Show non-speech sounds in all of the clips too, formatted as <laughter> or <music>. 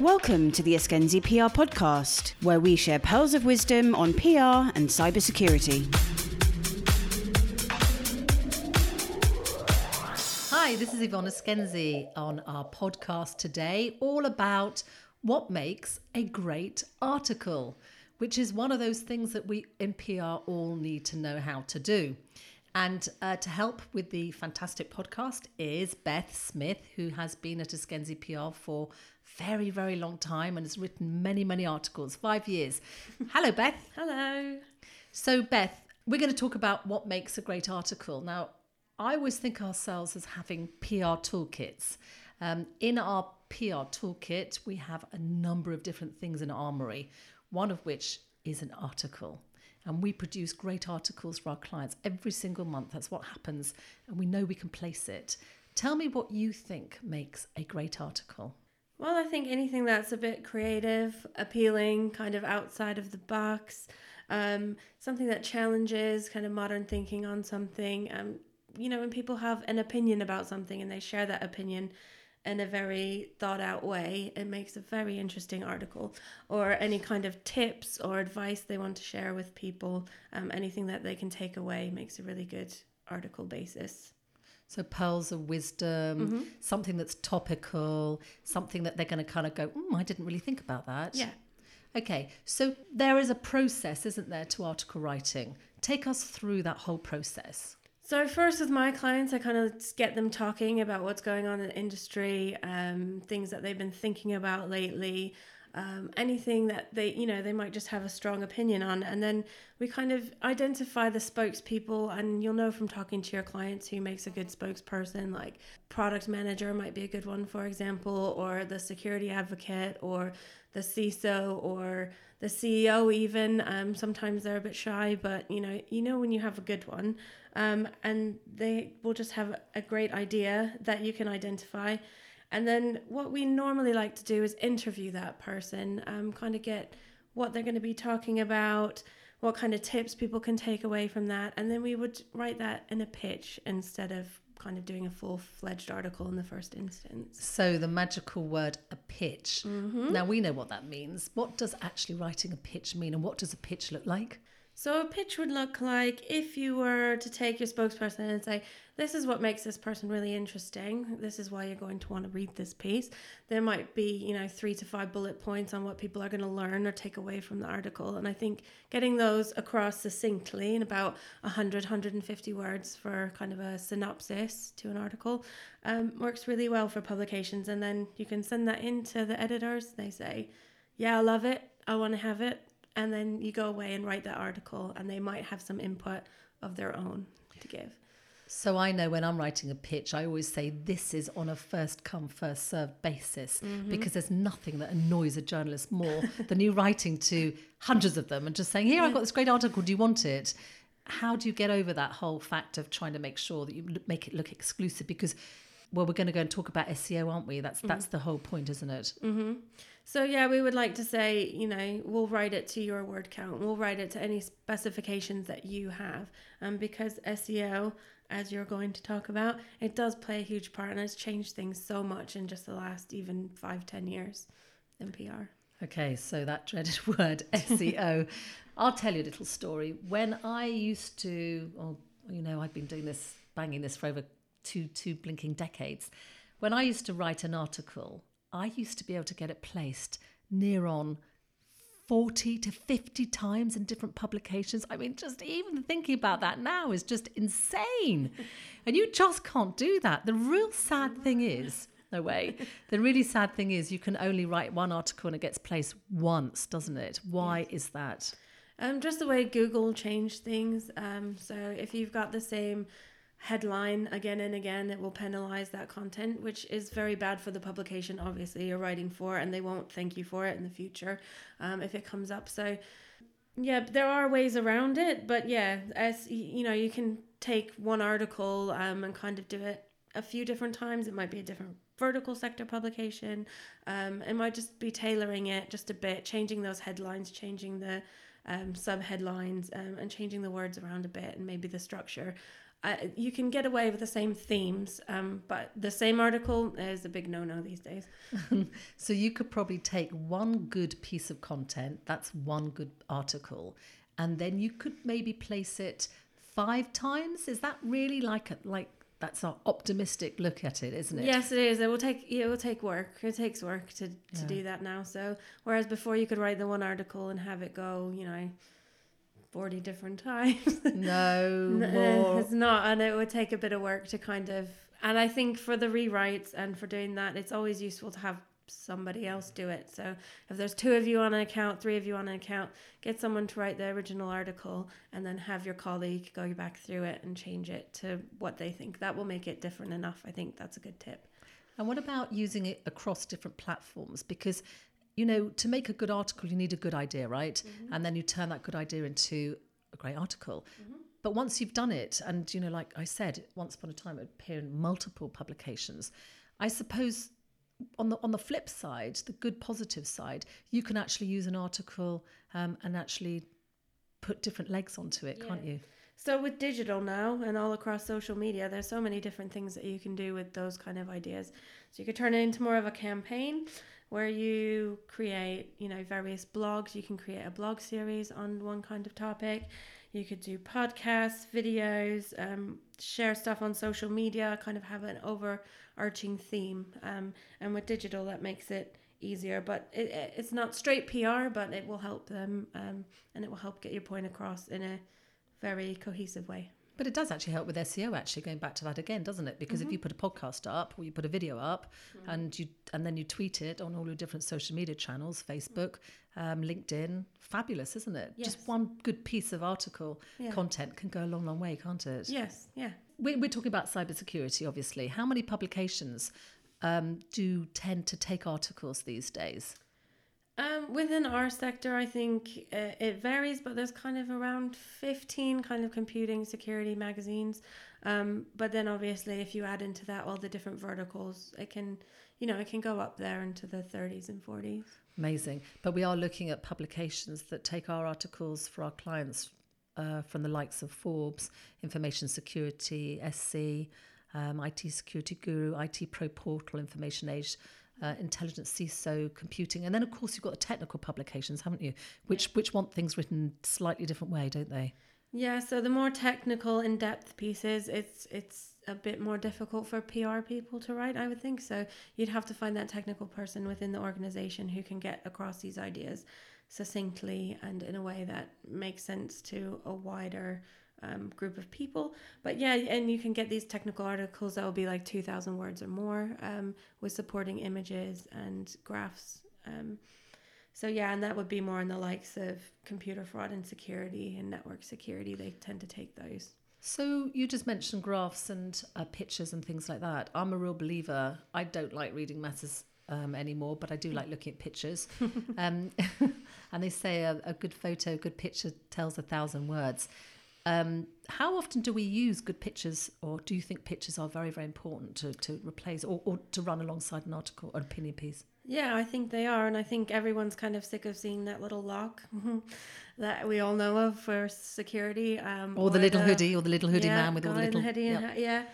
Welcome to the Eskenzi PR podcast, where we share pearls of wisdom on PR and cybersecurity. Hi, this is Yvonne Eskenzi on our podcast today, all about what makes a great article, which is one of those things that we in PR all need to know how to do. And uh, to help with the fantastic podcast is Beth Smith, who has been at Eskenzi PR for very, very long time and has written many, many articles, five years. Hello, Beth. <laughs> Hello. So, Beth, we're going to talk about what makes a great article. Now, I always think ourselves as having PR toolkits. Um, in our PR toolkit, we have a number of different things in Armory, one of which is an article. And we produce great articles for our clients every single month. That's what happens. And we know we can place it. Tell me what you think makes a great article. Well, I think anything that's a bit creative, appealing, kind of outside of the box, um, something that challenges kind of modern thinking on something. Um, you know, when people have an opinion about something and they share that opinion in a very thought out way, it makes a very interesting article. Or any kind of tips or advice they want to share with people, um, anything that they can take away makes a really good article basis. So pearls of wisdom, Mm-hmm. something that's topical, something that they're going to kind of go, mm, I didn't really think about that. Yeah. Okay, so there is a process, isn't there, to article writing? Take us through that whole process. So first with my clients, I kind of get them talking about what's going on in the industry, um, things that they've been thinking about lately, um, anything that they, you know, they might just have a strong opinion on. And then we kind of identify the spokespeople and you'll know from talking to your clients who makes a good spokesperson, like product manager might be a good one, for example, or the security advocate or the CISO or the CEO even. Um, sometimes they're a bit shy, but you know, you know when you have a good one. Um, and they will just have a great idea that you can identify. And then what we normally like to do is interview that person, um, kind of get what they're going to be talking about, what kind of tips people can take away from that. And then we would write that in a pitch instead of kind of doing a full fledged article in the first instance. So the magical word a pitch. Mm-hmm. Now we know what that means. What does actually writing a pitch mean and what does a pitch look like? So a pitch would look like if you were to take your spokesperson and say, this is what makes this person really interesting. This is why you're going to want to read this piece. There might be, you know, three to five bullet points on what people are going to learn or take away from the article. And I think getting those across succinctly in about 100, 150 words for kind of a synopsis to an article um, works really well for publications. And then you can send that in to the editors. They say, yeah, I love it. I want to have it and then you go away and write that article and they might have some input of their own to give So I know when I'm writing a pitch, I always say this is on a first come, first served basis Mm-hmm. because there's nothing that annoys a journalist more <laughs> than you writing to hundreds of them and just saying, Here, I've got this great article. Do you want it? How do you get over that whole fact of trying to make sure that you make it look exclusive? Because, well, we're going to go and talk about SEO, aren't we? That's that's the whole point, isn't it? Mhm. so yeah we would like to say you know we'll write it to your word count we'll write it to any specifications that you have um, because seo as you're going to talk about it does play a huge part and has changed things so much in just the last even five ten years in pr Okay, so that dreaded <laughs> word SEO. <laughs> I'll tell you a little story. When I used to, well, you know, I've been doing this, banging this for over two two blinking decades. When I used to write an article, I used to be able to get it placed near on 40 to 50 times in different publications. I mean, just even thinking about that now is just insane. <laughs> And you just can't do that. The real sad thing is, no way. The really sad thing is you can only write one article and it gets placed once, doesn't it? Why is that? Um, just the way Google changed things. Um, so if you've got the same headline again and again, it will penalize that content, which is very bad for the publication. Obviously, you're writing for, and they won't thank you for it in the future um, if it comes up. So yeah, there are ways around it, but yeah, as you know, you can take one article um, and kind of do it a few different times. It might be a different vertical sector publication. Um, it might just be tailoring it just a bit, changing those headlines, changing the um, sub headlines, um, and changing the words around a bit, and maybe the structure. You can get away with the same themes, um, but the same article is a big no-no these days. <laughs> So you could probably take one good piece of content, that's one good article, and then you could maybe place it five times. Is that really like a, like that's our optimistic look at it, isn't it? Yes, it is. It will take it will take work. It takes work to to Yeah. do that now. So whereas before you could write the one article and have it go, you know, forty different <laughs> times. No No, eh, more. It's not, and it would take a bit of work to kind of. And I think for the rewrites and for doing that, it's always useful to have somebody else do it. So if there's two of you on an account, three of you on an account, get someone to write the original article, and then have your colleague go back through it and change it to what they think. That will make it different enough. I think that's a good tip. And what about using it across different platforms? Because, you know, to make a good article, you need a good idea, right? Mm-hmm. And then you turn that good idea into a great article. Mm-hmm. But once you've done it, and, you know, like I said, once upon a time, it appeared in multiple publications. I suppose on the on the flip side, the good positive side, you can actually use an article um, and actually put different legs onto it, can't you? So with digital now and all across social media, there's so many different things that you can do with those kind of ideas. So you could turn it into more of a campaign where you create, you know, various blogs. You can create a blog series on one kind of topic. You could do podcasts, videos, um, share stuff on social media, kind of have an overarching theme. Um, and with digital, that makes it easier. But it, it- it's not straight PR, but it will help them um, and it will help get your point across in a very cohesive way. But it does actually help with SEO. Actually, going back to that again, doesn't it? Because if you put a podcast up or you put a video up, and you and then you tweet it on all your different social media channels, Facebook, um, LinkedIn, fabulous, isn't it? Yes. Just one good piece of article Yeah. content can go a long, long way, can't it? Yes, yeah. We're, we're talking about cybersecurity, obviously. How many publications um, do tend to take articles these days? Um, within our sector, I think uh, it varies, but there's kind of around 15 kind of computing security magazines. Um, but then obviously, if you add into that all the different verticals, it can, you know, it can go up there into the 30s and 40s. Amazing. But we are looking at publications that take our articles for our clients uh, from the likes of Forbes, Information Security, SC, um, IT Security Guru, IT Pro Portal, Information Age. Uh, intelligence, CISO, computing, and then of course you've got the technical publications, haven't you? Which which want things written slightly different way, don't they? Yeah, so the more technical, in-depth pieces, it's it's a bit more difficult for PR people to write, I would think. So you'd have to find that technical person within the organization who can get across these ideas succinctly and in a way that makes sense to a wider um, group of people. But yeah, and you can get these technical articles that will be like 2,000 words or more um, with supporting images and graphs. Um, so yeah, and that would be more in the likes of computer fraud and security and network security. They tend to take those. So you just mentioned graphs and uh, pictures and things like that. I'm a real believer. I don't like reading matters um, anymore, but I do like looking at pictures. <laughs> um, <laughs> and they say a, a good photo, a good picture tells a thousand words. Um, how often do we use good pictures, or do you think pictures are very, very important to, to replace or, or to run alongside an article or opinion piece? Yeah, I think they are, and I think everyone's kind of sick of seeing that little lock <laughs> that we all know of for security. Um, Or the little hoodie, or the little hoodie yeah, man with all the little. hoodie and yeah.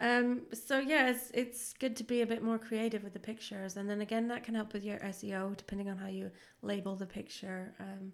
Um, so yeah, it's it's good to be a bit more creative with the pictures, and then again, that can help with your SEO depending on how you label the picture. Um,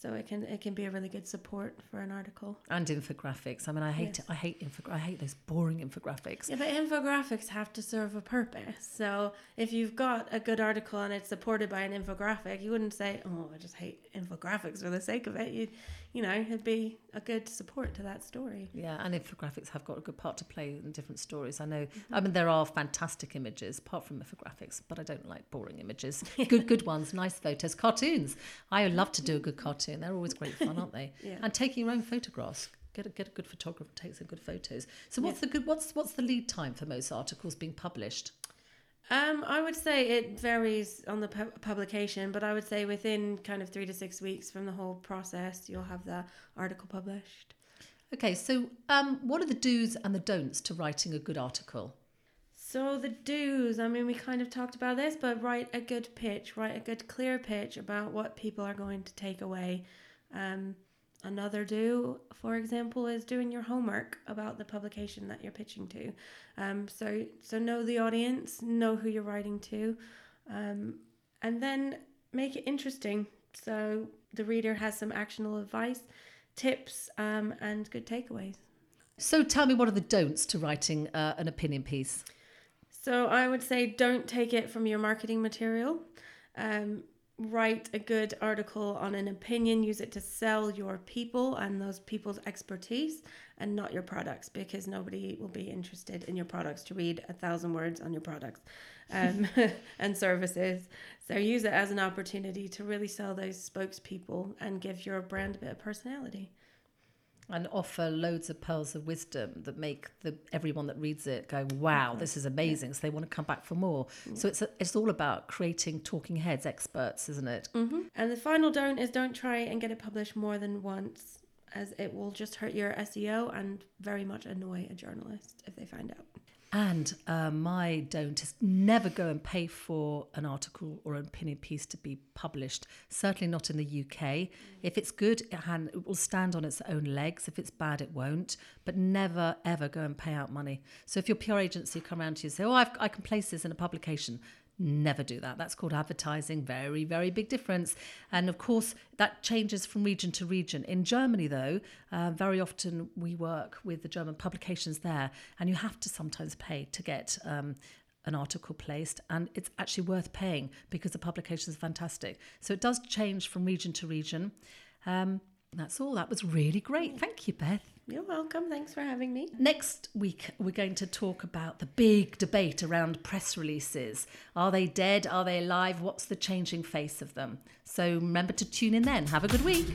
so it can it can be a really good support for an article. And infographics. I mean, I hate Yes. I hate infog- I hate those boring infographics. Yeah, but infographics have to serve a purpose. So if you've got a good article and it's supported by an infographic, you wouldn't say, "Oh, I just hate infographics for the sake of it." You, you know, it'd be a good support to that story. Yeah, and infographics have got a good part to play in different stories. I know. Mm-hmm. I mean, there are fantastic images apart from infographics, but I don't like boring images. Good, good ones, nice photos, cartoons. I love to do a good <laughs> mm-hmm. cartoon. They're always great fun, aren't they? <laughs> Yeah. And taking your own photographs. Get a, get a good photographer takes some good photos. So what's the good? What's what's the lead time for most articles being published? Um, I would say it varies on the pu- publication, but I would say within kind of three to six weeks from the whole process, you'll have the article published. Okay, so um, what are the do's and the don'ts to writing a good article? So the do's, I mean, we kind of talked about this, but write a good pitch, write a good clear pitch about what people are going to take away. Um, another do, for example, is doing your homework about the publication that you're pitching to. Um, so so know the audience, know who you're writing to, um, and then make it interesting. So the reader has some actionable advice, tips, um, and good takeaways. So tell me, what are the don'ts to writing uh, an opinion piece? So I would say don't take it from your marketing material. Um, write a good article on an opinion, use it to sell your people and those people's expertise and not your products because nobody will be interested in your products to read a thousand words on your products um, <laughs> and services. So use it as an opportunity to really sell those spokespeople and give your brand a bit of personality and offer loads of pearls of wisdom that make the everyone that reads it go, "Wow, this is amazing!" So they want to come back for more. Mm-hmm. So it's a, it's all about creating talking heads, experts, isn't it? Mm-hmm. And the final don't is don't try and get it published more than once, as it will just hurt your SEO and very much annoy a journalist if they find out. And uh, my don't is never go and pay for an article or an opinion piece to be published. Certainly not in the UK. If it's good, it, will stand on its own legs. If it's bad, it won't. But never, ever go and pay out money. So if your PR agency come around to you and say, "Oh, I've, I can place this in a publication," Never do that. That's called advertising. Very, very big difference. And of course, that changes from region to region. In Germany, though, uh, very often we work with the German publications there, and you have to sometimes pay to get um, an article placed, and it's actually worth paying because the publication is fantastic. So it does change from region to region. Um, that's all. That was really great. Thank you, Beth. You're welcome. Thanks for having me. Next week, we're going to talk about the big debate around press releases. Are they dead? Are they alive? What's the changing face of them? So remember to tune in then. Have a good week.